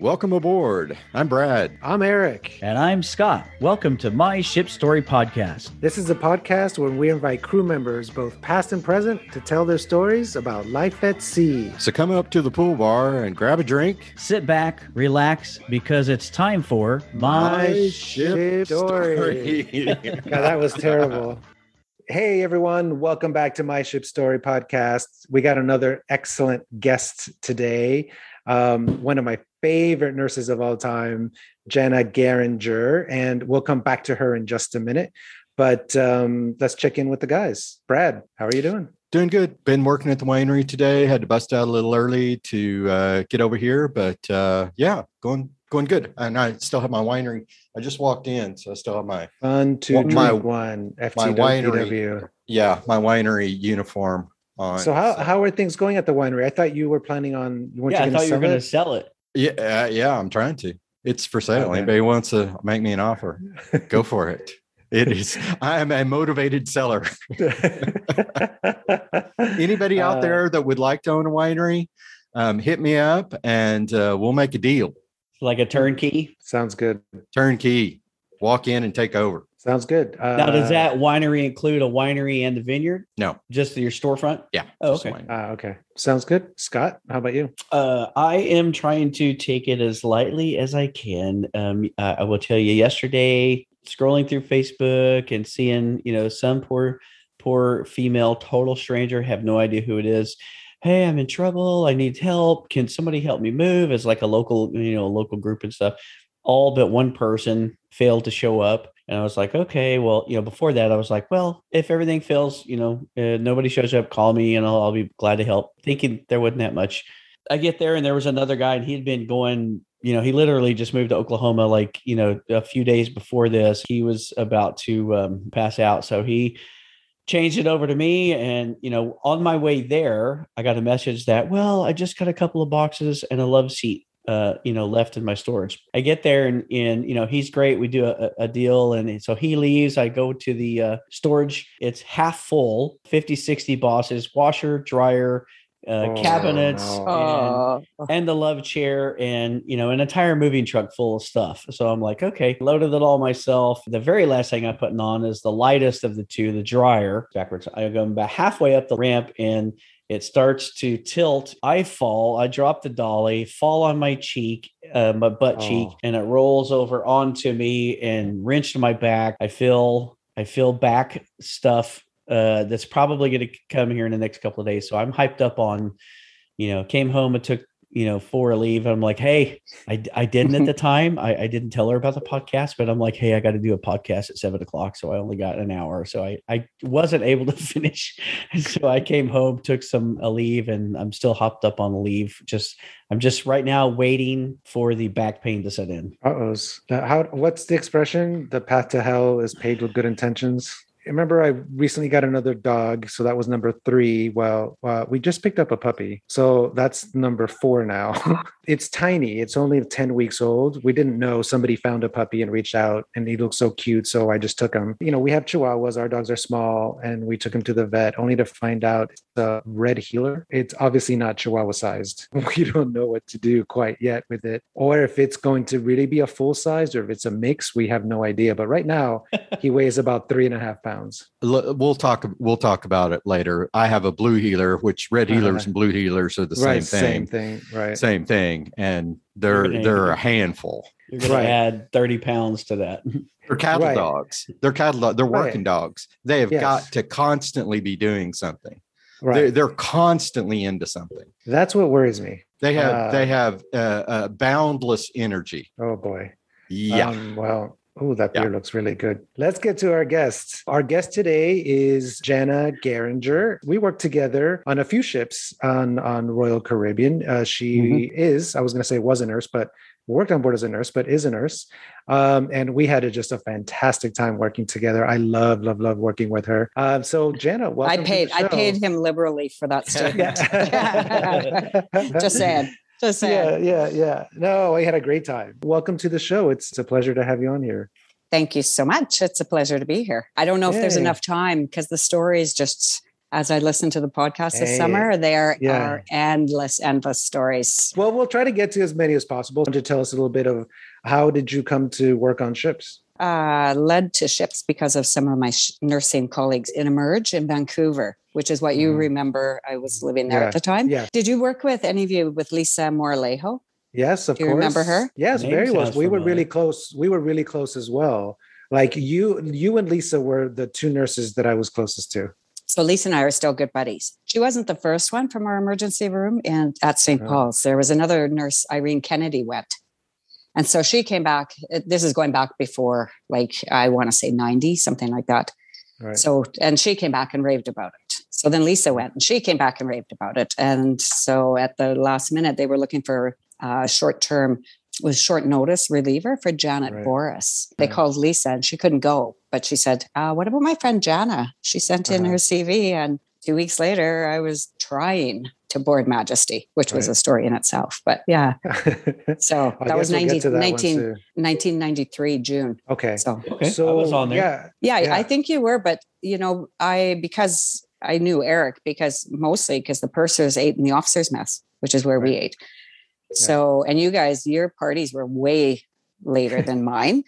Welcome aboard. I'm Brad. I'm Eric. And I'm Scott. Welcome to My Ship Story Podcast. This is a podcast where we invite crew members, both past and present, to tell their stories about life at sea. So come up to the pool bar and grab a drink. Sit back, relax, because it's time for My, Ship, Story. God, that was terrible. Hey everyone, welcome back to My Ship Story podcast. We got another excellent guest today. Um, one of my favorite nurses of all time, Jenna Geringer, and we'll come back to her in just a minute. But um, let's check in with the guys. Brad, how are you doing? Doing good. Been working at the winery today. Had to bust out a little early to uh, get over here, but uh, yeah, going going good. And I still have my winery. I just walked in, so I still have my Well, drink my- one my FTW. winery. yeah my winery uniform on. So how how are things going at the winery? I thought you were planning on. Weren't yeah, I thought going you were going to to sell it. Yeah, uh, yeah, I'm trying to. It's for sale. Okay. Anybody wants to make me an offer? Go for it. It is. I am a motivated seller. Anybody out Uh, there that would like to own a winery, um, hit me up and uh, we'll make a deal. Like a turnkey. Sounds good. Turnkey. Walk in and take over. Sounds good. Uh, Now, does that winery include a winery and a vineyard? No. Just your storefront? Yeah. Oh, okay. Uh, okay. Sounds good. Scott, how about you? Uh, I am trying to take it as lightly as I can. Um, I, I will tell you, yesterday, scrolling through Facebook and seeing, you know, some poor, poor female total stranger, have no idea who it is. Hey, I'm in trouble. I need help. Can somebody help me move? As like a local, you know, local group and stuff. All but one person failed to show up. And I was like, okay, well, you know, before that, I was like, well, if everything fails, you know, uh, nobody shows up, call me and I'll, I'll be glad to help. Thinking there wasn't that much. I get there and there was another guy and he'd been going, you know, he literally just moved to Oklahoma like, you know, a few days before this. He was about to um, pass out. So he changed it over to me. And, you know, on my way there, I got a message that, well, I just got a couple of boxes and a love seat. Uh, you know, left in my storage. I get there and, and you know, he's great. We do a, a deal. And so he leaves. I go to the uh, storage. It's half full 50, 60 bosses, washer, dryer, uh, Oh, cabinets, no. and and the love chair and you know an entire moving truck full of stuff so i'm like okay loaded it all myself the very last thing i'm putting on is the lightest of the two the dryer backwards i go about halfway up the ramp and it starts to tilt. I fall. I drop the dolly fall on my cheek uh, my butt cheek Oh. and it rolls over onto me and wrenched my back. I feel i feel back stuff uh, that's probably going to come here in the next couple of days. So i'm hyped up on you know, came home and took, you know, for Aleve. I'm like, hey, I, I didn't at the time. I, I didn't tell her about the podcast, but I'm like, hey, I got to do a podcast at seven o'clock. So I only got an hour. So I, I wasn't able to finish. So I came home, took some Aleve, and I'm still hopped up on the leave. Just I'm just right now waiting for the back pain to set in. Uh, How? What's the expression? The path to hell is paved with good intentions. Remember, I recently got another dog, so that was number three. Well, uh, we just picked up a puppy, so that's number four now. it's tiny; it's only ten weeks old. We didn't know somebody found a puppy and reached out, and he looked so cute, so I just took him. You know, we have Chihuahuas; our dogs are small, and we took him to the vet, only to find out it's a red heeler. It's obviously not Chihuahua sized. We don't know what to do quite yet with it, or if it's going to really be a full size, or if it's a mix. We have no idea. But right now, he weighs about three and a half pounds. L- We'll talk. We'll talk about it later. I have a blue heeler, which red heelers and blue heelers are the right, same thing. same thing. thing. Right. Same thing, and they're they're a handful. You're going Right. to add 30 pounds to that. They're cattle Right. dogs. They're cattle. dog- They're Right. working dogs. They have Yes. got to constantly be doing something. Right. They're, they're constantly into something. That's what worries me. They have Uh, they have uh, uh, boundless energy. Oh boy. Yeah. Um, well, oh, that Yeah. beer looks really good. Let's get to our guests. Our guest today is Jana Geringer. We worked together on a few ships on, on Royal Caribbean. Uh, she Mm-hmm. is, I was going to say was a nurse, but worked on board as a nurse, but is a nurse. Um, and we had a, just a fantastic time working together. I love, love, love working with her. Um, so Jana, I welcome. to paid the I paid him liberally for that statement. Just saying. Just saying. Yeah, yeah, yeah. No, I had a great time. Welcome to the show. It's a pleasure to have you on here. Thank you so much. It's a pleasure to be here. I don't know if there's enough time because the stories just as I listen to the podcast this Hey, summer. There yeah. are endless, endless stories. Well, we'll try to get to as many as possible. Want to tell us a little bit of how did you come to work on ships? Uh, led to ships because of some of my sh- nursing colleagues in Emerge in Vancouver, which is what you Mhm. remember. I was living there Yeah. at the time. Yeah. Did you work with any of you with Lisa Moralejo? Yes, of Do you course. remember her? Yes, Name very well. We were really close. We were really close as well. Like you, you and Lisa were the two nurses that I was closest to. So Lisa and I are still good buddies. She wasn't the first one from our emergency room and at St. Oh. Paul's. There was another nurse, Irene Kennedy, went. And so she came back. uh, This is going back before, like, I want to say 90, something like that. Right. So, and she came back and raved about it. So then Lisa went and she came back and raved about it. And so at the last minute, they were looking for uh, short term, was short notice reliever for Janet Right. Boris. They Yeah. called Lisa and she couldn't go, but she said, uh, What about my friend Jana? She sent in Uh-huh. her CV. And two weeks later, I was trying to board Majesty, which was Right. a story in itself. But yeah, so that was guess we'll 19, that 19 1993, June. Okay. So Okay, So I was on there. yeah, yeah, Yeah. I think you were, but you know, I because I knew Eric because mostly because the pursers ate in the officers' mess, which is where we ate. So, and you guys, your parties were way later than mine.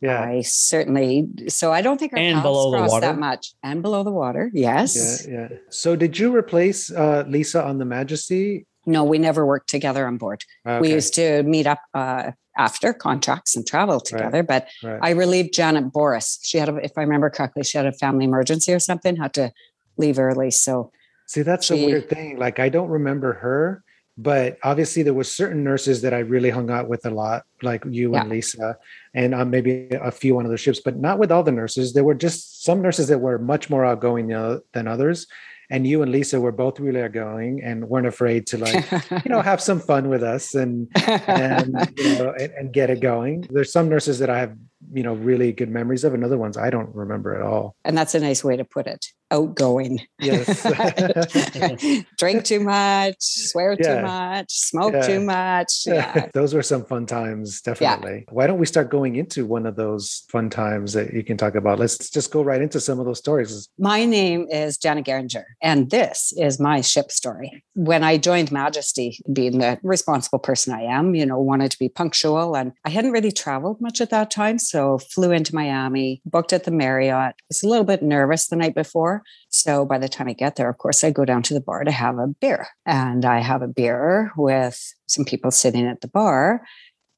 Yeah, I certainly. So I don't think our And below the crossed water. that much, and below the water. Yes. yeah. So did you replace uh, Lisa on the Majesty? No, we never worked together on board. We used to meet up uh, after contracts and travel together. But right. I relieved Janet Boris. She had, a, if I remember correctly, she had a family emergency or something. Had to leave early. So See, that's the She- weird thing. Like, I don't remember her, but obviously there were certain nurses that I really hung out with a lot, like you and Lisa, and uh, maybe a few on other ships, but not with all the nurses. There were just some nurses that were much more outgoing than others. And you and Lisa were both really outgoing and weren't afraid to like, you know, have some fun with us and and you know and, and get it going. There's some nurses that I have, you know, really good memories of, and other ones I don't remember at all. and that's a nice way to put it. Outgoing. Yes. Drink too much, swear Yeah. too much, smoke Yeah. too much. Yeah. those were some fun times, definitely. Why don't we start going into one of those fun times that you can talk about? Let's just go right into some of those stories. My name is Janet Geringer, and this is my ship story. When I joined Majesty, being the responsible person I am, you know, wanted to be punctual, and I hadn't really traveled much at that time. So flew into Miami, booked at the Marriott. Was a little bit nervous the night before. So by the time I get there, of course, I go down to the bar to have a beer, and I have a beer with some people sitting at the bar,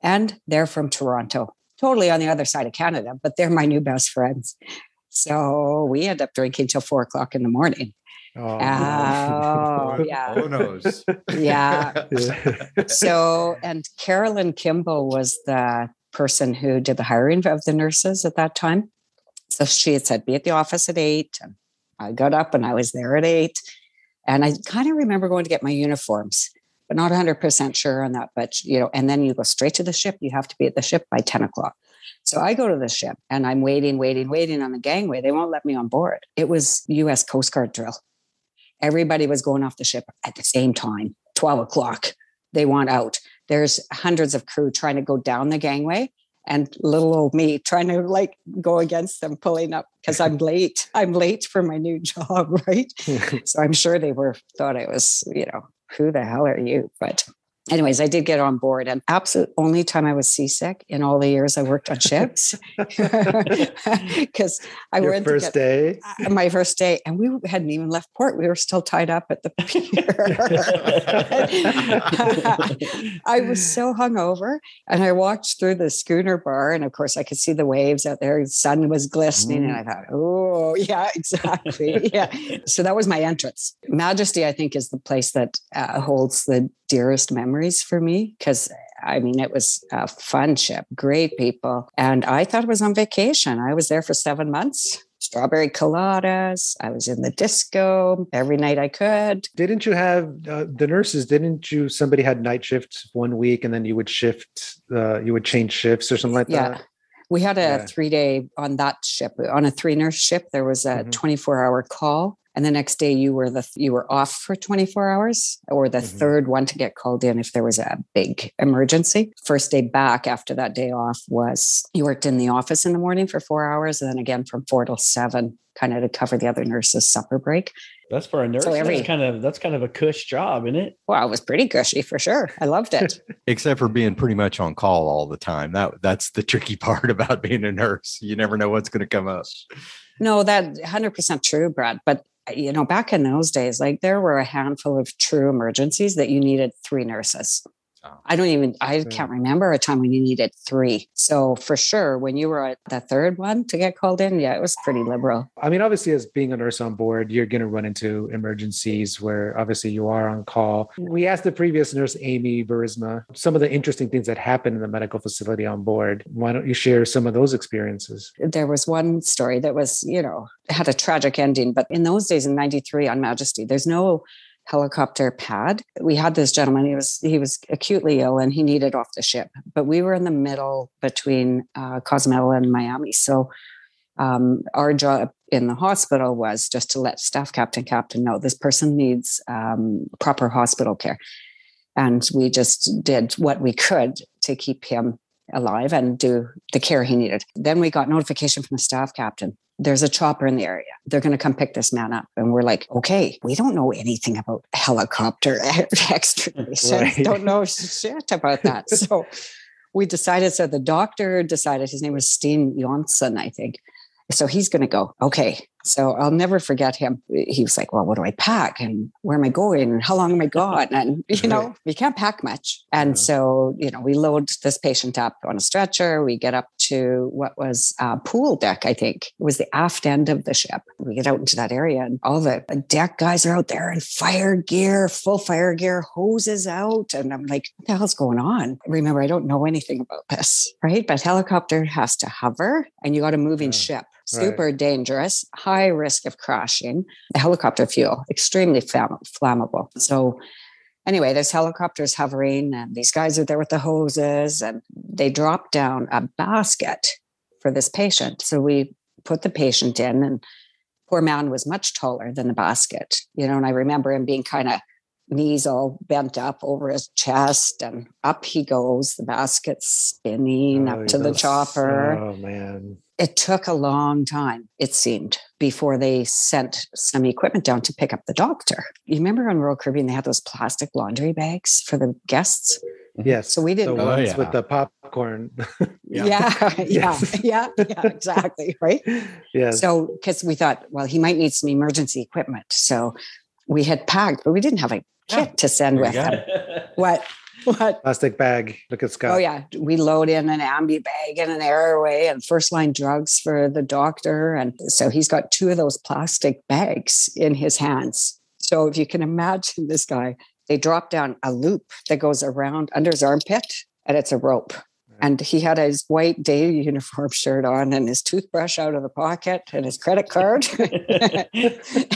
and they're from Toronto, totally on the other side of Canada, but they're my new best friends. So we end up drinking till four o'clock in the morning. Oh, oh yeah. Knows. Yeah. yeah. So, and Carolyn Kimball was the person who did the hiring of the nurses at that time. So she had said, be at the office at eight. And I got up and I was there at eight. And I kind of remember going to get my uniforms, but not 100% sure on that. But, you know, and then you go straight to the ship. You have to be at the ship by 10 o'clock. So I go to the ship and I'm waiting, waiting, waiting on the gangway. They won't let me on board. It was US Coast Guard drill. Everybody was going off the ship at the same time, 12 o'clock. They want out. There's hundreds of crew trying to go down the gangway and little old me trying to like go against them, pulling up because I'm late. I'm late for my new job, right? so I'm sure they were thought I was, you know, who the hell are you? But anyways, I did get on board and absolute only time I was seasick in all the years I worked on ships. Because I Your went first get- day. uh, my first day, and we hadn't even left port. We were still tied up at the pier. I was so hungover, and I walked through the schooner bar, and of course, I could see the waves out there. The sun was glistening, and I thought, "Oh, yeah, exactly, yeah." So that was my entrance. Majesty, I think, is the place that uh, holds the dearest memories for me because I mean, it was a fun ship, great people. And I thought it was on vacation. I was there for seven months. Strawberry coladas. I was in the disco every night I could. Didn't you have uh, the nurses? Didn't you? Somebody had night shifts one week, and then you would shift. Uh, you would change shifts or something like Yeah. that. We had a Yeah. three day on that ship, on a three nurse ship. There was a Mhm. 24 hour call. And the next day you were the you were off for 24 hours or the Mhm. third one to get called in if there was a big emergency. First day back after that day off was you worked in the office in the morning for four hours and then again from four till seven kind of to cover the other nurses' supper break. That's for a nurse. So every- that's kind of that's kind of a cush job, isn't it? Well, it was pretty cushy for sure. I loved it. Except for being pretty much on call all the time. That that's the tricky part about being a nurse. You never know what's going to come up. no, that 100% true, Brad. But you know, back in those days, like there were a handful of true emergencies that you needed three nurses. Oh. I don't even, I can't remember a time when you needed three. So for sure, when you were at the third one to get called in, yeah, it was pretty liberal. I mean, obviously, as being a nurse on board, you're going to run into emergencies where obviously you are on call. We asked the previous nurse, Amy Barisma, some of the interesting things that happened in the medical facility on board. Why don't you share some of those experiences? There was one story that was, you know, had a tragic ending, but in those days in 93 on Majesty, there's no helicopter pad. We had this gentleman, he was he was acutely ill and he needed off the ship, but we were in the middle between uh, Cozumel and Miami. So um, our job in the hospital was just to let staff captain captain know this person needs um, proper hospital care. And we just did what we could to keep him alive and do the care he needed. Then we got notification from the staff captain. There's a chopper in the area. They're going to come pick this man up. And we're like, okay, we don't know anything about helicopter extradition. Right. Don't know shit about that. So we decided, so the doctor decided his name was Steen Jonsson, I think. So he's going to go, okay. So I'll never forget him. He was like, well, what do I pack? And where am I going? And how long am I gone? And, you know, you can't pack much. And Yeah. so, you know, we load this patient up on a stretcher. We get up to what was a pool deck, I think. It was the aft end of the ship. We get out into that area and all the deck guys are out there in fire gear, full fire gear, hoses out. And I'm like, what the hell's going on? Remember, I don't know anything about this, right? But helicopter has to hover and you got a moving Yeah. ship. Right. Super dangerous, high risk of crashing. The helicopter fuel, extremely flamm- flammable. So anyway, there's helicopters hovering, and these guys are there with the hoses, and they drop down a basket for this patient. So we put the patient in, and poor man was much taller than the basket, you know. And I remember him being kind of knees all bent up over his chest, and up he goes, the basket spinning Oh, up to the chopper Oh, man. it took a long time, it seemed, before they sent some equipment down to pick up the doctor. You remember on Royal Caribbean, they had those plastic laundry bags for the guests? Mm-hmm. Yes. So we didn't. Oh, ones yeah. with the popcorn. yeah, yeah, yeah, Yes. yeah, exactly. Right. Yeah. So, because we thought, well, he might need some emergency equipment. So we had packed, but we didn't have a kit to send There with you go. him. What? What? Plastic bag. Look at Scott. Oh yeah, we load in an Ambu bag and an airway and first line drugs for the doctor, and so he's got two of those plastic bags in his hands. So if you can imagine this guy, they drop down a loop that goes around under his armpit, and it's a rope. And he had his white day uniform shirt on and his toothbrush out of the pocket and his credit card.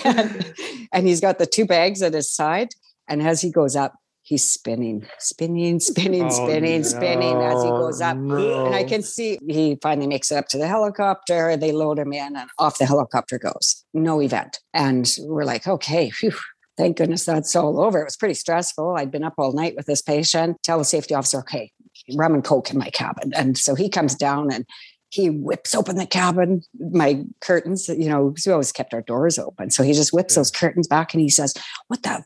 and, and he's got the two bags at his side. And as he goes up, he's spinning, spinning, spinning, Oh, spinning, spinning as he goes up. no, And I can see he finally makes it up to the helicopter. They load him in, and off the helicopter goes. No event. And we're like, okay, thank goodness that's all over. It was pretty stressful. I'd been up all night with this patient. Tell the safety officer, okay, rum and coke in my cabin. And so he comes down and he whips open the cabin, my curtains, you know, 'cause we always kept our doors open. So he just whips Yeah. those curtains back and he says, What the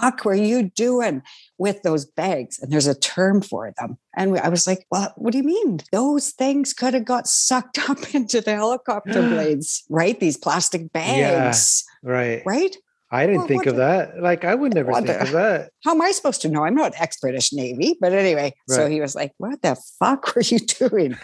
fuck were you doing with those bags? And there's a term for them. And I was like, Well, what do you mean? Those things could have got sucked up into the helicopter blades, right? These plastic bags, Right. right? I didn't Well, think of that. Like I would never think the- of that. How am I supposed to know? I'm not ex British Navy, but anyway. So he was like, What the fuck were you doing?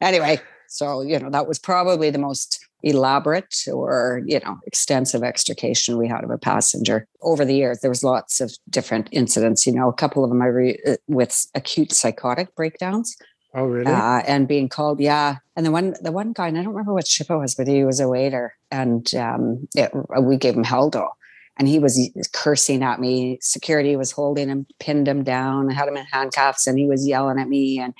anyway, so, you know, that was probably the most elaborate or, you know, extensive extrication we had of a passenger over the years. There was lots of different incidents, you know, a couple of them I re- uh, with acute psychotic breakdowns Oh, really? uh, and being called, yeah. And the one, the one guy, and I don't remember what ship it was, but he was a waiter, and um, it, we gave him Haldol, and he was cursing at me. Security was holding him, pinned him down, had him in handcuffs, and he was yelling at me and.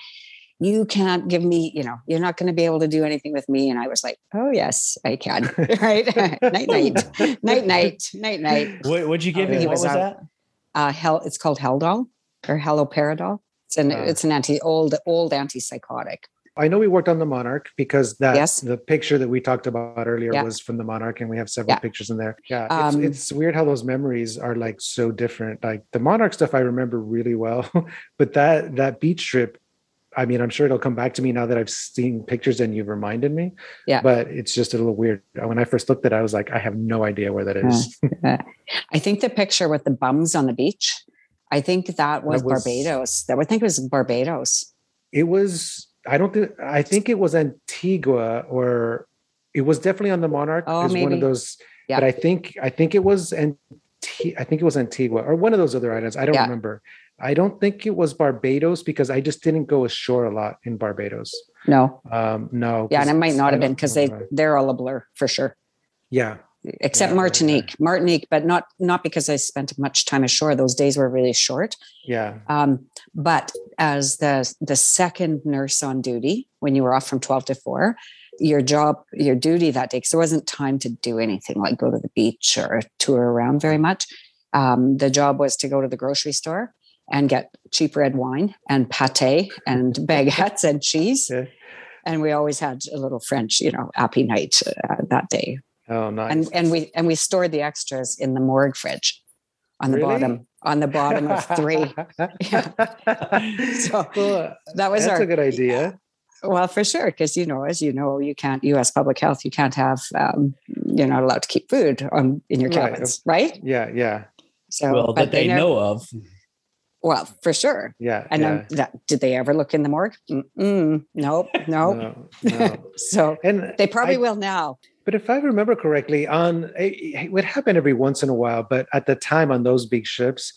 You can't give me, you know, you're not going to be able to do anything with me. And I was like, oh, yes, I can. right. night, night, night, night, night, night. what, what'd you give Oh, him? he What was was that? Uh, hell, it's called Haldol or Haloperidol. It's an, Ah. it's an anti, old, old antipsychotic. I know we worked on the Monarch because that Yes. the picture that we talked about earlier Yeah. was from the Monarch, and we have several Yeah. pictures in there. Yeah, Um, it's, it's weird how those memories are like so different. Like the Monarch stuff, I remember really well, but that that beach trip, I mean, I'm sure it'll come back to me now that I've seen pictures and you've reminded me. Yeah. but it's just a little weird. When I first looked at it, I was like, I have no idea where that is. I think the picture with the bums on the beach, I think that was, was- Barbados. That I think it was Barbados. it was i don't think i think it was antigua or it was definitely on the monarch Oh, it was one maybe. of those Yeah. but i think i think it was Anti- i think it was antigua or one of those other islands i don't Yeah. remember i don't think it was barbados because i just didn't go ashore a lot in barbados No, um no yeah, and it might not have been because they they're all a blur for sure. yeah Except Yeah, yeah, yeah. Martinique, Martinique, but not not because I spent much time ashore. Those days were really short. yeah Um, but as the the second nurse on duty, when you were off from twelve to four, your job, your duty that day, because there wasn't time to do anything like go to the beach or tour around very much. Um, the job was to go to the grocery store and get cheap red wine and pate and baguettes and cheese. Yeah. And we always had a little French, you know, happy night uh, that day. oh nice And and we and we stored the extras in the morgue fridge on the Really? bottom on the bottom of three. So, Well, That was that's our a good idea Well, for sure, because you know, as you know, you can't U.S. public health. You can't have. Um, you're not allowed to keep food on in your Right. cabins, right? yeah yeah So, well, that they never- know of. Well, for sure. yeah And yeah. then that, did they ever look in the morgue? Mm-mm, nope, nope. no, no. so and they probably I- will now. But if I remember correctly, on it, it would happen every once in a while, but at the time on those big ships,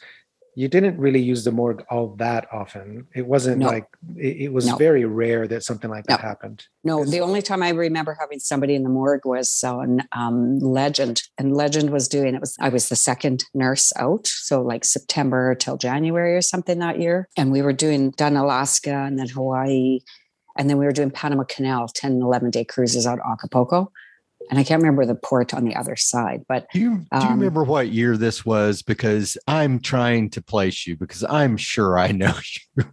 you didn't really use the morgue all that often. It wasn't No. like it, it was No. very rare that something like that happened. No, the only time I remember having somebody in the morgue was on um, Legend, and Legend was doing it was I was the second nurse out, so like September till January or something that year, and we were doing done Alaska and then Hawaii, and then we were doing Panama Canal 10, 11 day cruises out Acapulco, and I can't remember the port on the other side, but Do you do you Um, remember what year this was? Because I'm trying to place you because I'm sure I know you.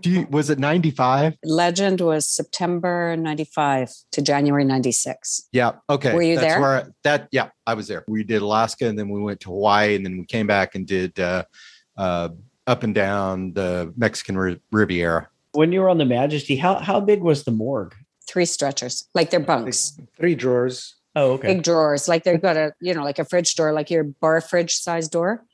do you was it 95? Legend was September ninety five to January ninety six. Yeah. Okay. Were you That's there? Where I- that yeah, I was there. We did Alaska and then we went to Hawaii and then we came back and did uh, uh, up and down the Mexican Ri- Riviera. When you were on the Majesty, how how big was the morgue? Three stretchers, like they're bunks. Three drawers. Oh, okay. big drawers, like they've got a, you know, like a fridge door, like your bar fridge size door.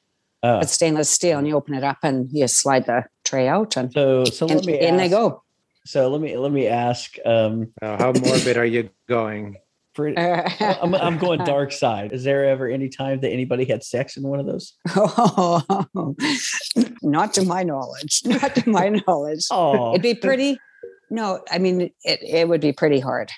Uh, It's stainless steel, and you open it up and you slide the tray out, and, so so and let me in they go. So let me let me ask. Um, Uh, how morbid are you going? for, I'm, I'm going dark side. Is there ever any time that anybody had sex in one of those? Oh, not to my knowledge. Not to my knowledge. Oh, It'd be pretty. No, I mean it. It would be pretty hard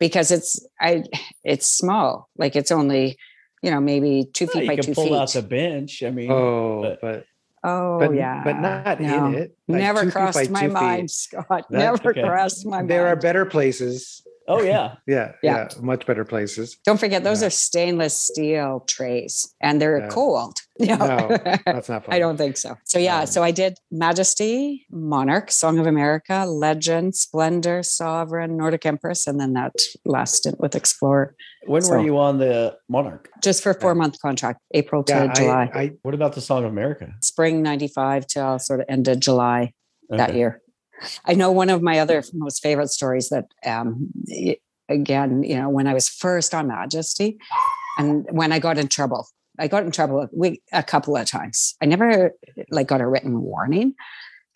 because it's I. It's small. Like it's only, you know, maybe two feet you by can two pull feet. out the bench. I mean, Oh, but- but oh but yeah, but not No. in it. Like Never crossed my two feet. mind, Scott. That- Never okay. crossed my mind. There are better places. oh yeah. Yeah, Yeah. yeah, much better places. Don't forget, those Yeah. are stainless steel trays and they're Yeah. cold. No, No, That's not fun. I don't think so. So, yeah, Um, so I did Majesty, Monarch, Song of America, Legend, Splendor, Sovereign, Nordic Empress, and then that last stint with Explorer When So- were you on the Monarch? just for a four month contract, April to Yeah, July, I, I What about the Song of America? spring 95 till sort of end of July. that year. I know one of my other most favorite stories that, um, again, you know, when I was first on Majesty, and when I got in trouble, I got in trouble a, a couple of times. I never like got a written warning,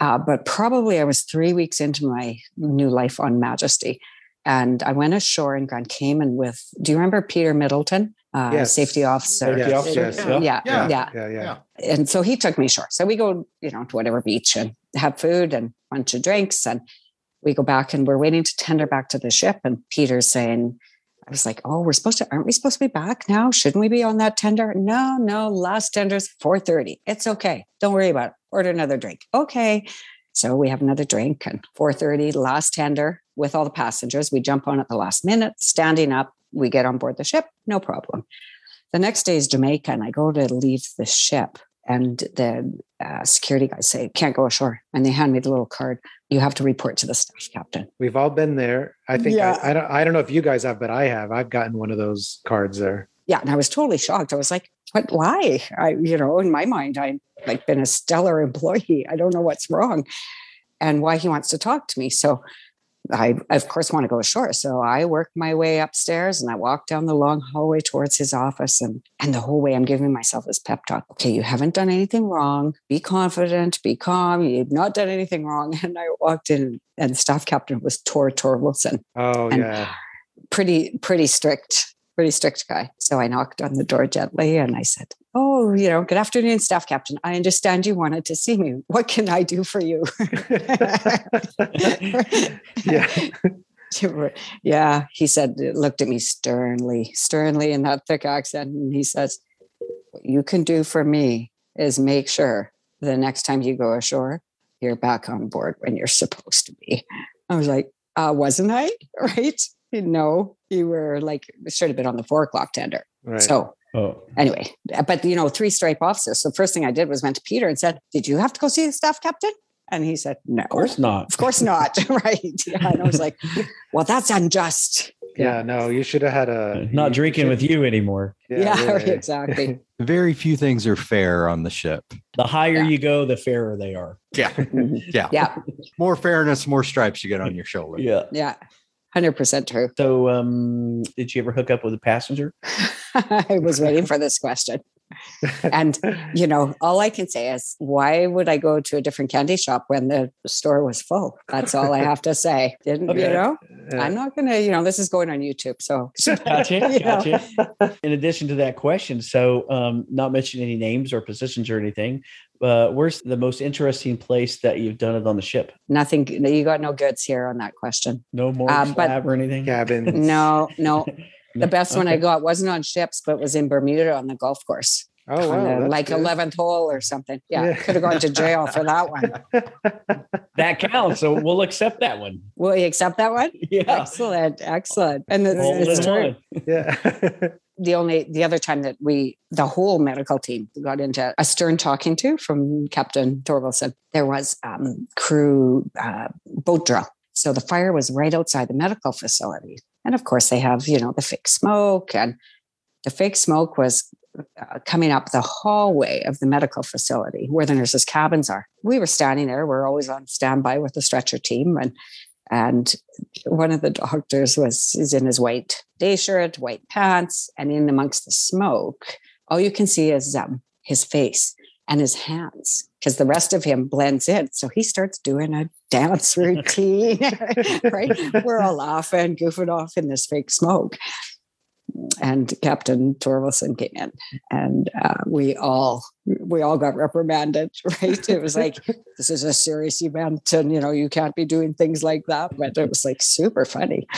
uh, but probably I was three weeks into my new life on Majesty, and I went ashore in Grand Cayman with. Do you remember Peter Middleton, uh, Yes. safety officer? Safety officer? yes, Yeah. yeah, Yeah. yeah yeah, yeah. and so he took me ashore. So we go, you know, to whatever beach and have food and a bunch of drinks. And we go back and we're waiting to tender back to the ship. And Peter's saying, I was like, oh, we're supposed to, aren't we supposed to be back now? Shouldn't we be on that tender? No, no, last tender's 4.30. It's okay. Don't worry about it. Order another drink. Okay. So we have another drink and 4.30, last tender with all the passengers. We jump on at the last minute, standing up. We get on board the ship. No problem. The next day is Jamaica, and I go to leave the ship, and the uh, security guys say, can't go ashore. And they hand me the little card. You have to report to the staff captain. We've all been there. I think Yeah. I, I don't I don't know if you guys have, but I have. I've gotten one of those cards there. Yeah. And I was totally shocked. I was like, what? Why? I, you know, in my mind, I've like been a stellar employee. I don't know what's wrong and why he wants to talk to me. So I, of course, want to go ashore. So I work my way upstairs and I walk down the long hallway towards his office. And, and the whole way I'm giving myself this pep talk. Okay, you haven't done anything wrong. Be confident, be calm. You've not done anything wrong. And I walked in and the staff captain was Tor Torvilson. Oh And- yeah. Pretty, pretty strict, pretty strict guy. So I knocked on the door gently and I said, Oh, you know, good afternoon, staff captain. I understand you wanted to see me. What can I do for you? yeah. yeah, he said, looked at me sternly, sternly in that thick accent. And he says, What you can do for me is make sure the next time you go ashore, you're back on board when you're supposed to be. I was like, uh, wasn't I? Right? No, you were like, should have been on the four o'clock tender. Right. So Oh, anyway, but you know, three stripe officers. So first thing I did was went to Peter and said, Did you have to go see the staff captain? And he said, No. of course not. Of course not. right. Yeah. And I was like, well, that's unjust. yeah, no, you should have had a uh, Not drinking should- with you anymore. Yeah, really. exactly. Very few things are fair on the ship. The higher Yeah. you go, the fairer they are. Yeah. Yeah. yeah. More fairness, more stripes you get on your shoulder. Yeah. Yeah. 100% true. So, um, did you ever hook up with a passenger? I was waiting for this question. And, you know, all I can say is, why would I go to a different candy shop when the store was full? That's all I have to say. Didn't, Okay. you know, Yeah. I'm not going to, you know, this is going on YouTube. So, Gotcha. You know. Gotcha. In addition to that question, so um, not mentioning any names or positions or anything, uh, where's the most interesting place that you've done it on the ship? nothing, you got no goods here on that question. No more Um, but- slab or anything? cabins. No, no. No? The best one I got wasn't on ships, but was in Bermuda on the golf course. Oh wow. the, like good. 11th hole or something. Yeah, Yeah. could have gone to jail for that one. That counts. So we'll accept that one. Will you accept that one? Yeah. Excellent, excellent. And it's, it's true. yeah. The only the other time that we the whole medical team got into a stern talking to from Captain Torvilson, there was um, crew uh, boat drill. So the fire was right outside the medical facility, and of course they have you know the fake smoke, and the fake smoke was coming up the hallway of the medical facility where the nurses' cabins are. We were standing there. We're always on standby with the stretcher team, and and one of the doctors was is in his white day shirt, white pants, and in amongst the smoke, all you can see is um, his face and his hands because the rest of him blends in. So he starts doing a dance routine, right? We're all laughing, goofing off in this fake smoke. And Captain Torvilson came in, and uh, we all we all got reprimanded. Right? It was like this is a serious event, and you know you can't be doing things like that. But it was like super funny.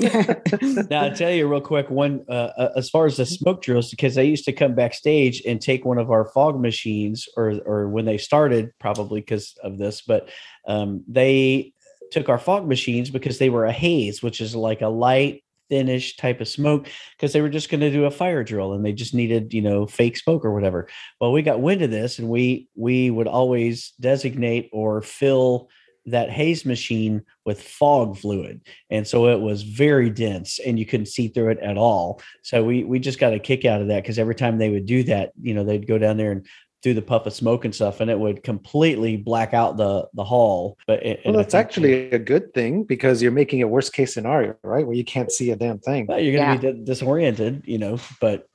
Now I'll tell you real quick. One, uh, uh, as far as the smoke drills, because I used to come backstage and take one of our fog machines, or or when they started, probably because of this, but um, they took our fog machines because they were a haze, which is like a light, thinnish type of smoke, because they were just going to do a fire drill and they just needed you know fake smoke or whatever. Well, we got wind of this, and we we would always designate or fill that haze machine with fog fluid and so it was very dense and you couldn't see through it at all so we we just got a kick out of that because every time they would do that you know they'd go down there and do the puff of smoke and stuff and it would completely black out the the hall but it, Well, and I that's actually a good thing because you're making a worst case scenario, right? Where you can't see a damn thing. well, you're gonna be di- disoriented you know but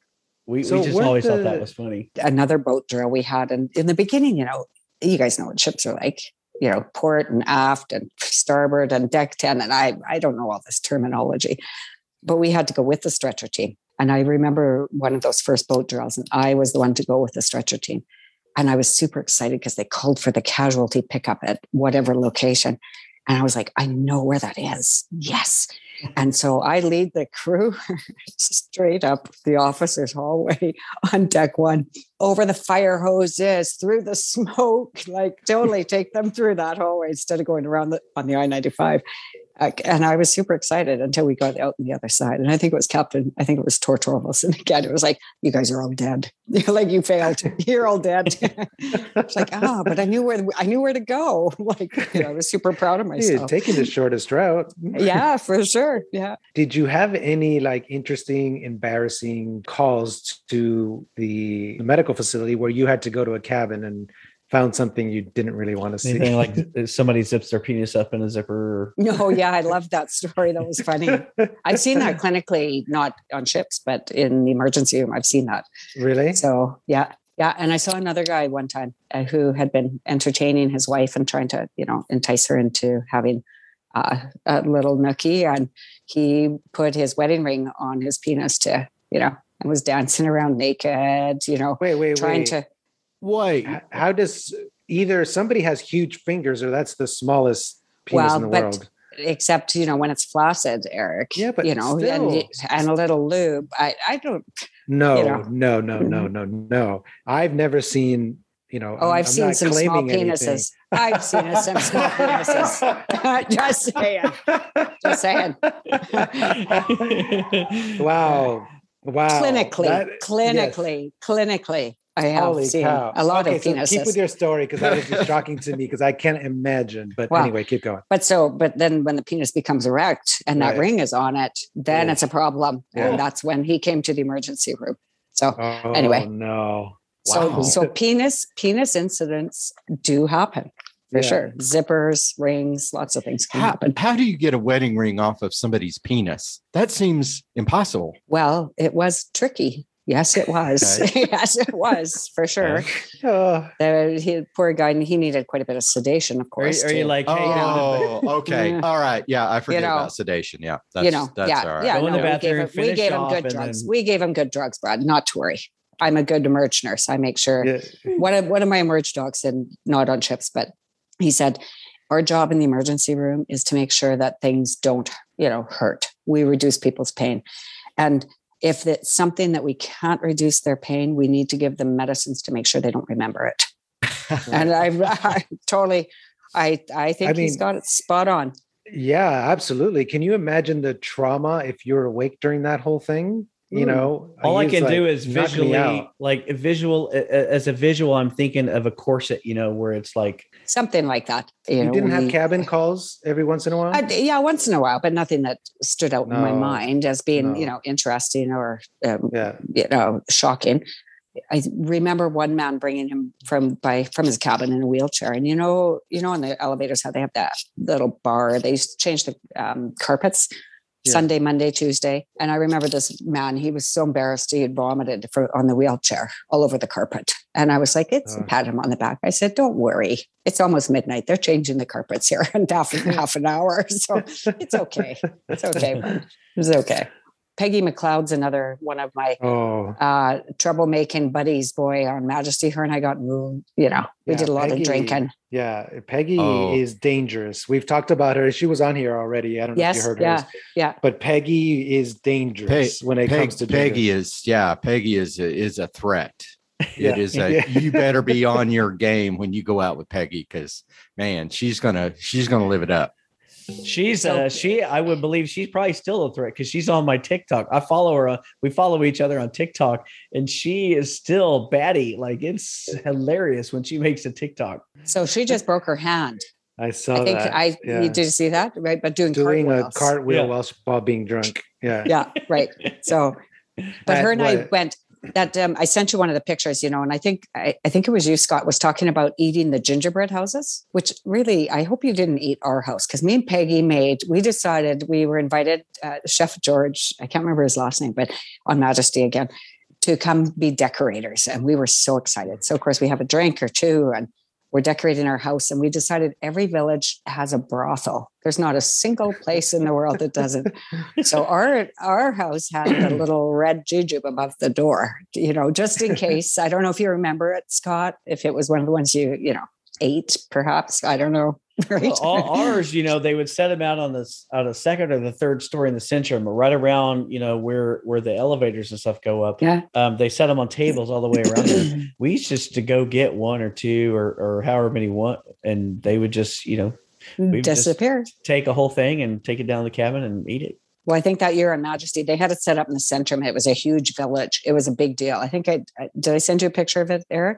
we, So we just weren't always thought that was funny another boat drill we had. And in the beginning, you know, you guys know what ships are like, you know, port and aft and starboard and deck 10. And I, I don't know all this terminology, but we had to go with the stretcher team. And I remember one of those first boat drills, and I was the one to go with the stretcher team. And I was super excited because they called for the casualty pickup at whatever location. And I was like, I know where that is. Yes. And so I lead the crew straight up the officer's hallway on deck one, over the fire hoses, through the smoke, like totally take them through that hallway instead of going around the, on the I 95. I- and I was super excited until we got out on the other side. And I think it was Captain, I think it was Tortoros. And again, it was like, you guys are all dead. like you failed. You're all dead. it's like, ah, but I knew where I knew where to go. Like, you know, I was super proud of You're myself. taking the shortest route. yeah, for sure. Yeah. Did you have any like interesting, embarrassing calls to the medical facility where you had to go to a cabin and found something you didn't really want to see? Anything like somebody zips their penis up in a zipper. No, yeah, I love that story. That was funny. I've seen that clinically, not on ships, but in the emergency room. I've seen that. really? So yeah, yeah. And I saw another guy one time uh, who had been entertaining his wife and trying to, you know, entice her into having uh, a little nookie, and he put his wedding ring on his penis to, you know, and was dancing around naked, you know, Wait, wait, trying wait. to. Wait, H- How does either somebody has huge fingers or that's the smallest penis Well, in the but world? Except you know when it's flaccid, Eric. Yeah, but you know, and, still. y- and a little lube. I I don't. No, you know. Mm-hmm. no, no, no, no, no. I've never seen, you know, Oh, I'm- I've I'm seen some small claiming anything. penises. I've seen some small penises. Just saying. Just saying. wow. Wow. clinically, That- yes. clinically, clinically, I have Holy seen cow. a lot okay, of so penises. keep with your story because that was just shocking to me because I can't imagine. But Wow. anyway, keep going. but so, but then when the penis becomes erect and that Right. ring is on it, then Yeah. it's a problem, Yeah. and that's when he came to the emergency room. So, Oh, Anyway. no. so, Wow. so penis penis incidents do happen for Yeah. sure. Zippers, rings, lots of things can how, happen. how do you get a wedding ring off of somebody's penis? That seems impossible. Well, it was tricky. Yes, it was. yes, it was for sure. Oh, The he, poor guy, he needed quite a bit of sedation, of Are, you- course. are you too. like, hey, Oh, okay. Yeah. All right. Yeah, I forget know, about sedation. Yeah, that's, you know, that's yeah, all right. yeah. Go in the no, we bathroom, gave, him, we gave him good drugs. then- We gave him good drugs, Brad. Not to worry. I'm a good emerge nurse. I make sure yeah. one of one of my emerge docs, and not on chips, but he said, our job in the emergency room is to make sure that things don't, you know, hurt. We reduce people's pain, and if it's something that we can't reduce their pain, we need to give them medicines to make sure they don't remember it. and I, I totally, I I think he's mean- got it spot on. Yeah, absolutely. Can you imagine the trauma if you're awake during that whole thing? You Mm. know, all I use, can like, do is visually, like visual a- a- as a visual. I'm thinking of a corset, you know, where it's like Something like that. You, You know, didn't have we- cabin calls every once in a while. I, yeah, once in a while, but nothing that stood out in my mind as being, you know, interesting or, um, yeah, you know, shocking. I remember one man bringing him from by from his cabin in a wheelchair, and you know, you know, in the elevators how they have that little bar. They used to change the um, carpets Yeah. Sunday, Monday, Tuesday, and I remember this man. He was so embarrassed he had vomited for, on the wheelchair all over the carpet, and I was like, "It's Oh. pat him on the back." I said, "Don't worry, it's almost midnight. They're changing the carpets here in half half an hour, so it's okay. It's okay. man. It's okay." Peggy McLeod's another one of my Oh, uh troublemaking buddies boy on majesty her and i got moved you know we Yeah, did a lot Peggy- of drinking yeah. Peggy Oh. is dangerous. We've talked about her. She was on here already. I don't know if you heard yeah her. yeah But Peggy is dangerous when it Peg- comes to Peggy drinking. is yeah, Peggy is a, is a threat. Yeah. It is a Yeah. you better be on your game when you go out with Peggy because man, she's gonna she's gonna live it up. She's So- uh she I would believe she's probably still a threat because she's on my TikTok. I follow her. On, we follow each other on TikTok, and she is still batty. Like it's hilarious when she makes a TikTok. so she just broke her hand I saw i think that. i yeah. you did you see that right but doing, doing a cartwheel Yeah. while while being drunk. Yeah. yeah right so but At her and i went that um, i sent you one of the pictures you know and i think I, I think it was you scott was talking about eating the gingerbread houses which really i hope you didn't eat our house because me and peggy made we decided we were invited uh, chef george i can't remember his last name but on majesty again to come be decorators and we were so excited. So of course we have a drink or two and we're decorating our house and we decided every village has a brothel there's not a single place in the world that doesn't so our our house had a little red jujube above the door, you know, just in case. I don't know if you remember it, Scott. If it was one of the ones you, you know, ate, perhaps. I don't know. Right. Well, all ours, you know, they would set them out on this on the second or the third story in the centrum, right around, you know, where where the elevators and stuff go up. yeah. Um, they set them on tables all the way around. there. We used just to go get one or two or or however many one, and they would just, you know, just- Take a whole thing and take it down to the cabin and eat it. Well, I think that year in Majesty, they had it set up in the center. and It was a huge village. It was a big deal. I think I- did. I send you a picture of it, Eric.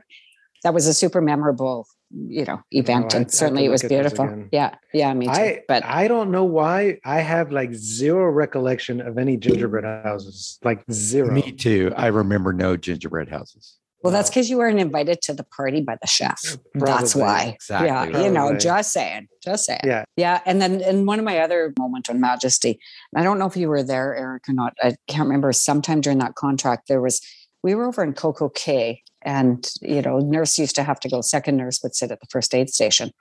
That was a super memorable, you know, event, I- I and certainly it was look at this beautiful. Yeah, yeah, me too. I but I don't know why I have like zero recollection of any gingerbread houses, like zero. Me too. I remember no gingerbread houses. well, that's because you weren't invited to the party by the chef. That's why. Exactly. Yeah, you know, just saying, just saying. Yeah. Yeah. And then in one of my other moment on Majesty, I don't know if you were there, Eric, or not. I can't remember. Sometime during that contract, there was we were over in Coco Cay, and you know, nurse used to have to go. Second nurse would sit at the first aid station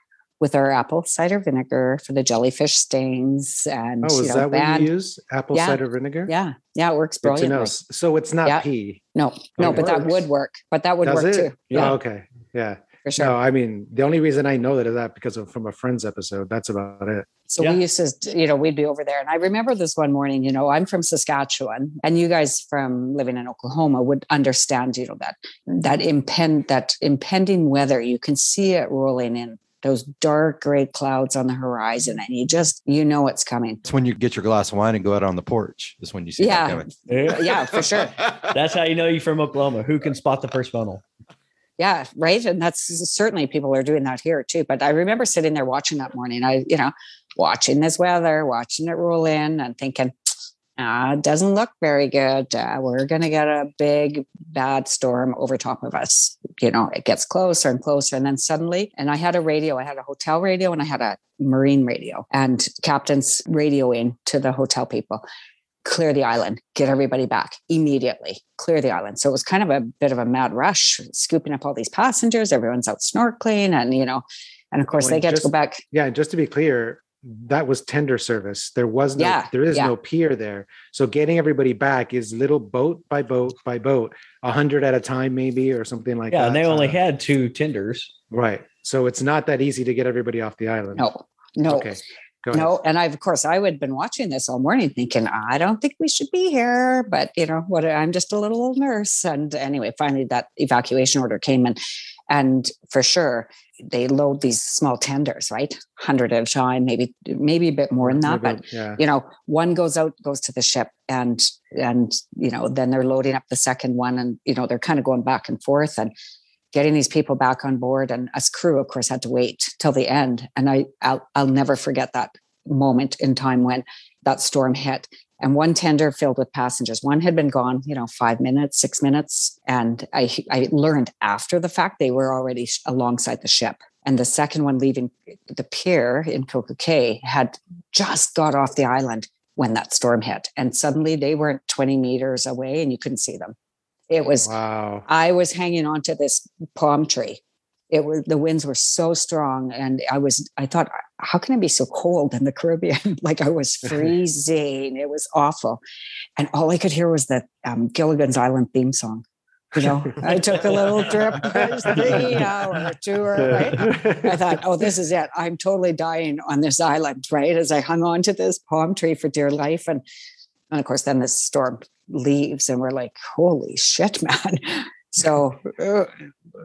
with our apple cider vinegar for the jellyfish stings, and Oh, you is know, that what you use? Apple Yeah. cider vinegar? Yeah, yeah, it works Good to know. brilliantly. So it's not Yeah. pee. No, no, oh, Okay. but that would work. But that would Does work it? too. Yeah, Oh, okay. Yeah. For sure. No, I mean the only reason I know that is that because of from a friend's episode. That's about it. So Yeah. we used to, you know, we'd be over there. And I remember this one morning, you know, I'm from Saskatchewan and you guys from living in Oklahoma would understand, you know, that that impend that impending weather. You can see it rolling in those dark gray clouds on the horizon and you just you know it's coming. It's when you get your glass of wine and go out on the porch. Is when you see Yeah. that coming. Yeah, for sure. That's how you know you're from Oklahoma. Who can spot the first funnel? Yeah, right. And that's certainly people are doing that here too. But I remember sitting there watching that morning. I, you know, watching this weather, watching it roll in and thinking, it doesn't look very good. Uh, we're going to get a big bad storm over top of us. You know, it gets closer and closer. And then suddenly, and I had a radio, I had a hotel radio and I had a marine radio and captain's radioing to the hotel people clear the island, get everybody back immediately, clear the island. So it was kind of a bit of a mad rush, scooping up all these passengers. Everyone's out snorkeling, and you know, and of course Oh, they and get to go back. Yeah, and just to be clear, that was tender service. There was no, Yeah, there is yeah. no pier there. So getting everybody back is little boat by boat by boat, a hundred at a time, maybe, or something like yeah, that. and they only Uh, had two tenders. right. So it's not that easy to get everybody off the island. No, no, Okay. Go ahead. no. And I, of course, I would have been watching this all morning, thinking, I don't think we should be here, but you know what? I'm just a little old nurse. And anyway, finally, that evacuation order came in, and for sure, they load these small tenders, right? Hundred at a time, maybe maybe a bit more than that, but yeah. you know one goes out goes to the ship and and you know then they're loading up the second one and you know they're kind of going back and forth and getting these people back on board and us crew of course had to wait till the end and i i'll, I'll never forget that moment in time when that storm hit and one tender filled with passengers one had been gone you know five minutes six minutes and i i learned after the fact they were already alongside the ship and the second one leaving the pier in Coco Cay had just got off the island when that storm hit. And suddenly they weren't 20 meters away and you couldn't see them. It was, Wow. I was hanging on to this palm tree. It was, the winds were so strong. And I was, I thought, how can it be so cold in the Caribbean? like I was freezing. it was awful. And all I could hear was the um, Gilligan's Island theme song. You know, I took a little trip, there's the hour tour, right? I thought, oh, this is it. I'm totally dying on this island, right? As I hung on to this palm tree for dear life. And, and of course, then this storm leaves and we're like, holy shit, man. So uh,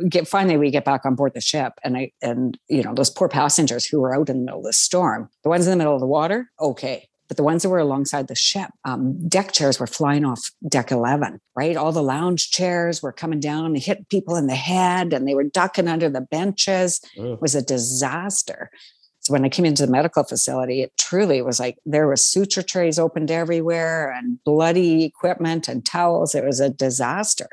get, finally we get back on board the ship and I, and, you know, those poor passengers who were out in the middle of the storm, the ones in the middle of the water, okay. But the ones that were alongside the ship, um, deck chairs were flying off deck 11, right? All the lounge chairs were coming down and hit people in the head and they were ducking under the benches Ugh. was a disaster. So when I came into the medical facility, it truly was like there was suture trays opened everywhere and bloody equipment and towels. It was a disaster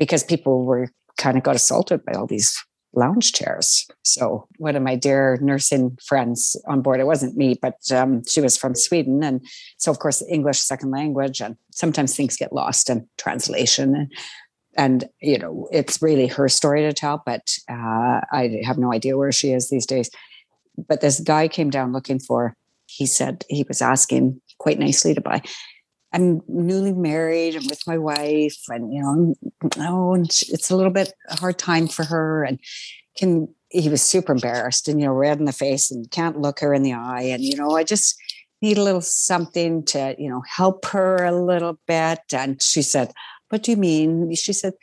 because people were kind of got assaulted by all these lounge chairs. So one of my dear nursing friends on board, it wasn't me, but um, she was from Sweden. And so of course, English second language, and sometimes things get lost in translation. And, and you know, it's really her story to tell, but uh, I have no idea where she is these days. But this guy came down looking for, he said he was asking quite nicely to buy. I'm newly married and with my wife, and you know, oh, it's a little bit a hard time for her. And can he was super embarrassed and you know, red in the face and can't look her in the eye. And you know, I just need a little something to you know help her a little bit. And she said, "What do you mean?" She said,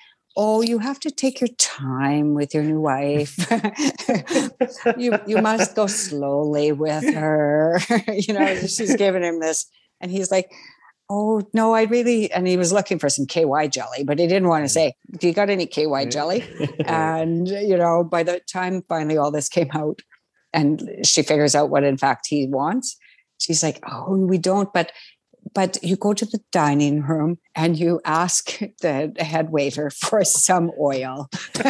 oh, you have to take your time with your new wife. you you must go slowly with her. you know, she's giving him this, and he's like, oh no, I really. And he was looking for some KY jelly, but he didn't want to mm. say, "Do you got any KY jelly?" and you know, by the time finally all this came out, and she figures out what in fact he wants, she's like, "Oh, we don't," but but you go to the dining room and you ask the head waiter for some oil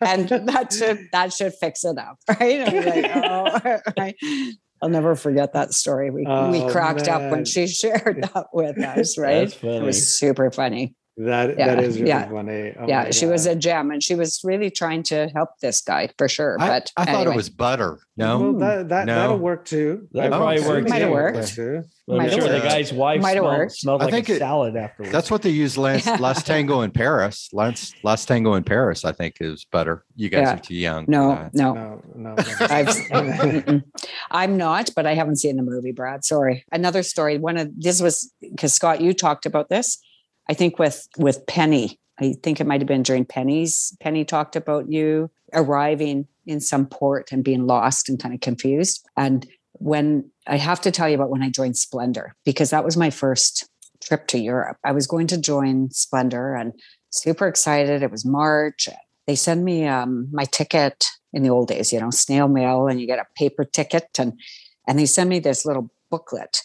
and that should that should fix it up right, like, oh, right. I'll never forget that story. We oh, we cracked man. up when she shared that with us, right? It was super funny. That yeah, that is really yeah. funny. Oh yeah, she was a gem, and she was really trying to help this guy for sure. I, but I anyway. thought it was butter. No, well, that, that no. that'll work too. That oh, probably worked. Might have worked. Too. I'm sure the guy's wife might have worked. smelled I like think a it, salad afterwards. That's what they use last last tango in Paris. Last last tango in Paris, I think, is butter. You guys yeah. are too young. No, no, no, no. I'm not, but I haven't seen the movie, Brad. Sorry. Another story. One of this was because Scott, you talked about this I think with with Penny, I think it might have been during Penny's. Penny talked about you arriving in some port and being lost and kind of confused. And when I have to tell you about when I joined Splendor, because that was my first trip to Europe. I was going to join Splendor and super excited. It was March. They send me um, my ticket in the old days, you know, snail mail, and you get a paper ticket, and and they send me this little booklet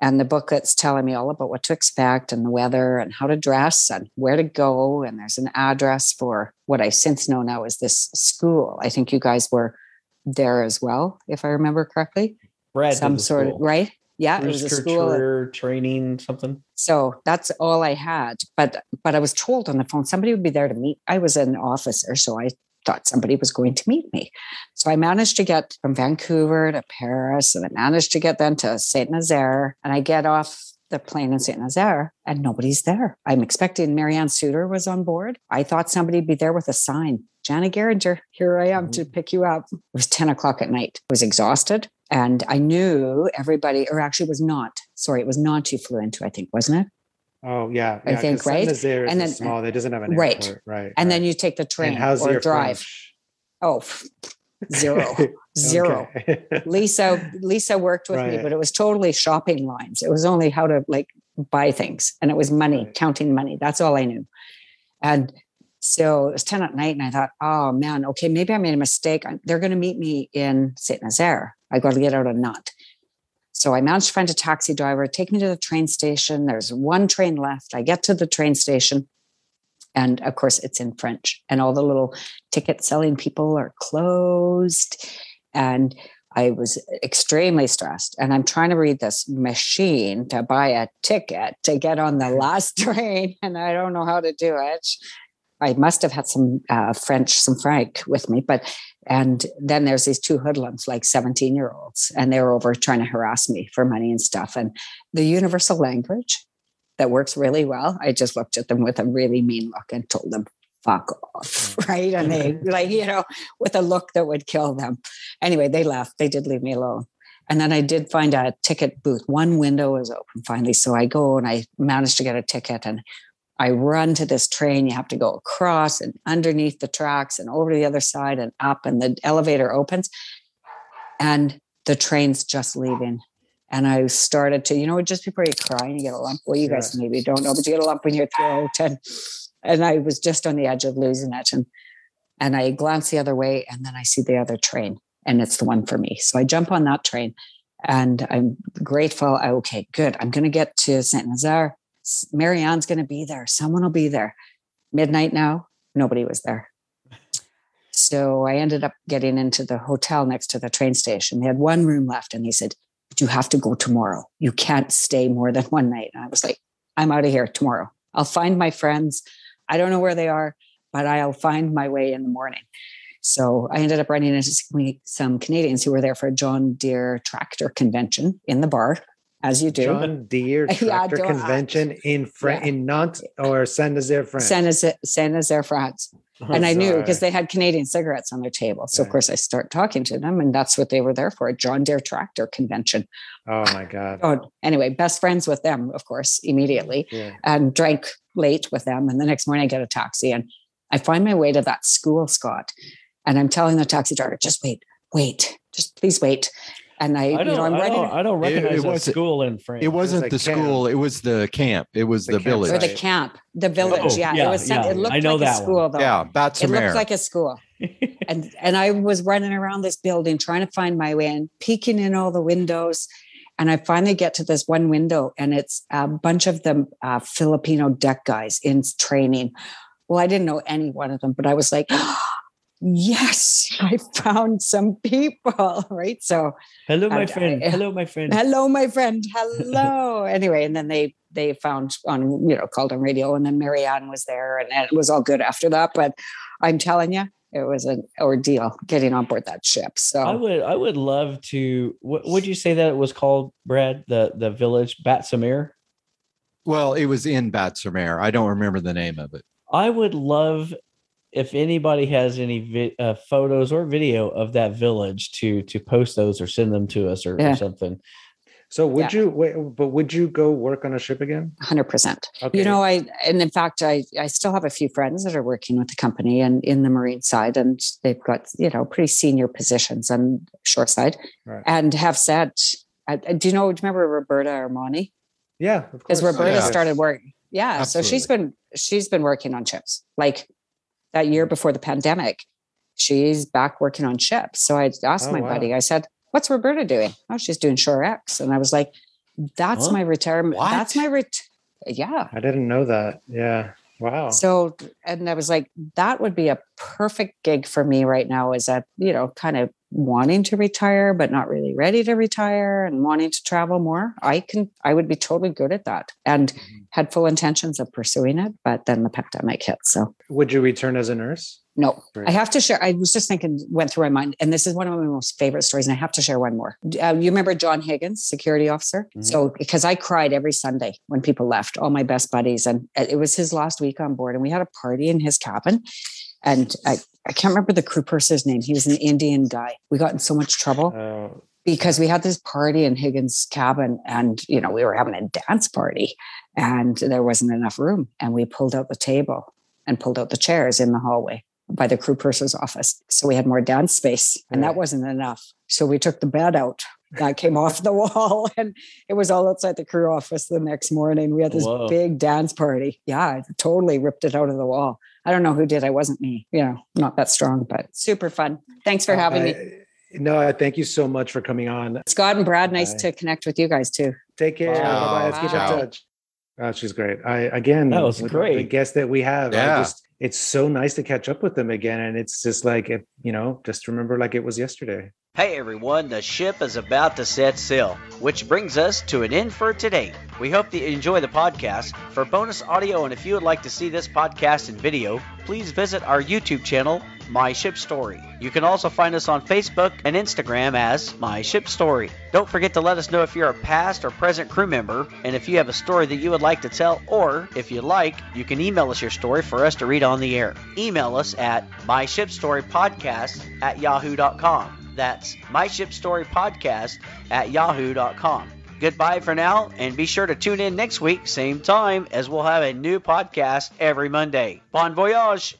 and the booklet's telling me all about what to expect and the weather and how to dress and where to go. And there's an address for what I since know now is this school. I think you guys were there as well, if I remember correctly. Brad some sort school. of right. Yeah, Rooster it was a school career training something. So that's all I had. But but I was told on the phone somebody would be there to meet. I was an officer, so I thought somebody was going to meet me. So I managed to get from Vancouver to Paris and I managed to get then to Saint Nazaire. And I get off the plane in Saint Nazaire and nobody's there. I'm expecting Marianne Suter was on board. I thought somebody'd be there with a sign. Jana Geringer, here I am mm-hmm. to pick you up. It was 10 o'clock at night. I was exhausted. And I knew everybody, or actually was not. Sorry, it was not you flew into, I think, wasn't it? Oh yeah, I think right. and then small, it doesn't have an right, airport, right. And right. then you take the train or drive. French? Oh, zero, zero. Lisa, Lisa worked with right. me, but it was totally shopping lines. It was only how to like buy things, and it was money, right. counting money. That's all I knew. And so it was ten at night, and I thought, oh man, okay, maybe I made a mistake. They're going to meet me in Saint Nazaire. I got to get out of Nantes. So I managed to find a taxi driver, take me to the train station. There's one train left. I get to the train station. And of course, it's in French, and all the little ticket selling people are closed. And I was extremely stressed. And I'm trying to read this machine to buy a ticket to get on the last train. And I don't know how to do it. I must have had some uh, French, some franc with me, but and then there's these two hoodlums, like 17 year olds, and they were over trying to harass me for money and stuff. And the universal language that works really well, I just looked at them with a really mean look and told them, fuck off. Right. And they, like, you know, with a look that would kill them. Anyway, they left. They did leave me alone. And then I did find a ticket booth. One window was open finally. So I go and I managed to get a ticket and I run to this train. You have to go across and underneath the tracks and over to the other side and up, and the elevator opens. And the train's just leaving. And I started to, you know, just before you cry and you get a lump. Well, you guys maybe don't know, but you get a lump in your throat. Oh and and I was just on the edge of losing it. And and I glance the other way and then I see the other train and it's the one for me. So I jump on that train and I'm grateful. I, okay, good. I'm going to get to Saint Nazaire. Marianne's going to be there. Someone will be there. Midnight now, nobody was there. So I ended up getting into the hotel next to the train station. They had one room left, and he said, You have to go tomorrow. You can't stay more than one night. And I was like, I'm out of here tomorrow. I'll find my friends. I don't know where they are, but I'll find my way in the morning. So I ended up running into some Canadians who were there for a John Deere tractor convention in the bar as you do. John Deere Tractor yeah, Convention in Fran- yeah. in Nantes or Saint Nazaire, France. Saint Nazaire, France. Oh, and I knew because they had Canadian cigarettes on their table. So of course I start talking to them, and that's what they were there for—a John Deere tractor convention. Oh my god. Oh, anyway, best friends with them, of course, immediately, Yeah. and drank late with them. And the next morning I get a taxi, and I find my way to that school, Scott, and I'm telling the taxi driver, "Just wait, wait, just please wait." And I, I you don't, know, I'm I ready. don't, I don't It- it recognize a wasn't- school in France. It wasn't like the camp. school, it was the camp. It was The the camp village. or the camp, the village. Oh, yeah, yeah, it was. Sent, yeah, It looked I know like a that one. school, though. Yeah, that's It Batz-sur-Mer. looked like a school. and and I was running around this building trying to find my way and peeking in all the windows. And I finally get to this one window, and it's a bunch of them uh, Filipino deck guys in training. Well, I didn't know any one of them, but I was like, yes, I found some people, right? So, Hello, my I- friend. I- Hello, my friend. hello, my friend. Hello. anyway, and then they they found on you know called on radio, and then Marianne was there, and it was all good after that. But I'm telling you, it was an ordeal getting on board that ship. So I would, I would love to. What would you say that it was called, Brad? The the village Batz-sur-Mer. Well, it was in Batz-sur-Mer. I don't remember the name of it. I would love if anybody has any vi- uh, photos or video of that village to to post those or send them to us or, or something. So would Yeah. you wait, but would you go work on a ship again? 100%. Okay. You know, I and in fact, I I still have a few friends that are working with the company and in the marine side, and they've got you know pretty senior positions on shore side, Right. and have said, I, I- do you know? Do you remember Roberta Armani? yeah, Because course. Roberta yeah. started work. Yeah, so she's been she's been working on ships like that year before the pandemic. She's back working on ships. So I asked Oh, my wow. buddy. I said, "What's Roberta doing?" Oh, she's doing Shore X, and I was like, "That's Huh? my retirement. What? That's my ret." Yeah. I didn't know that. Yeah. Wow. So, and I was like, that would be a perfect gig for me right now. Is a, you know, kind of wanting to retire, but not really ready to retire and wanting to travel more. I can, I would be totally good at that and had full intentions of pursuing it. But then the pandemic hit. So, would you return as a nurse? no, Great. I have to share. I was just thinking, went through my mind, and this is one of my most favorite stories. And I have to share one more. Uh, you remember John Higgins, security officer? Mhm. So, because I cried every Sunday when people left, all my best buddies, and it was his last week on board, and we had a party in his cabin. And I, I can't remember the crew person's name. He was an Indian guy. We got in so much trouble Uh, because we had this party in Higgins' cabin and, you know, we were having a dance party and there wasn't enough room. And we pulled out the table and pulled out the chairs in the hallway by the crew purser's office. So we had more dance space and that wasn't enough. So we took the bed out that came off the wall and it was all outside the crew office the next morning. We had this Whoa. big dance party. Yeah, I totally ripped it out of the wall. I don't know who did. I wasn't me. You know, not that strong, but super fun. Thanks for having me. I- No, thank you so much for coming on. Scott and Brad, nice Bye. to connect with you guys too. Take care. Ciao. Bye-bye. Let's keep in touch. Oh, she's great. I again, That was great. The guests that we have, I Yeah. just it's so nice to catch up with them again, and it's just like it, you know, just remember like it was yesterday. Hey everyone, the ship is about to set sail, which brings us to an end for today. We hope that you enjoy the podcast. For bonus audio and if you would like to see this podcast in video, please visit our YouTube channel, My Ship Story. You can also find us on Facebook and Instagram as My Ship Story. Don't forget to let us know if you're a past or present crew member and if you have a story that you would like to tell, or if you like, you can email us your story for us to read on the air. Email us at myshipstorypodcast at yahoo.com. That's myshipstorypodcast at yahoo.com. Goodbye for now, and be sure to tune in next week, same time, as we'll have a new podcast every Monday. Bon voyage!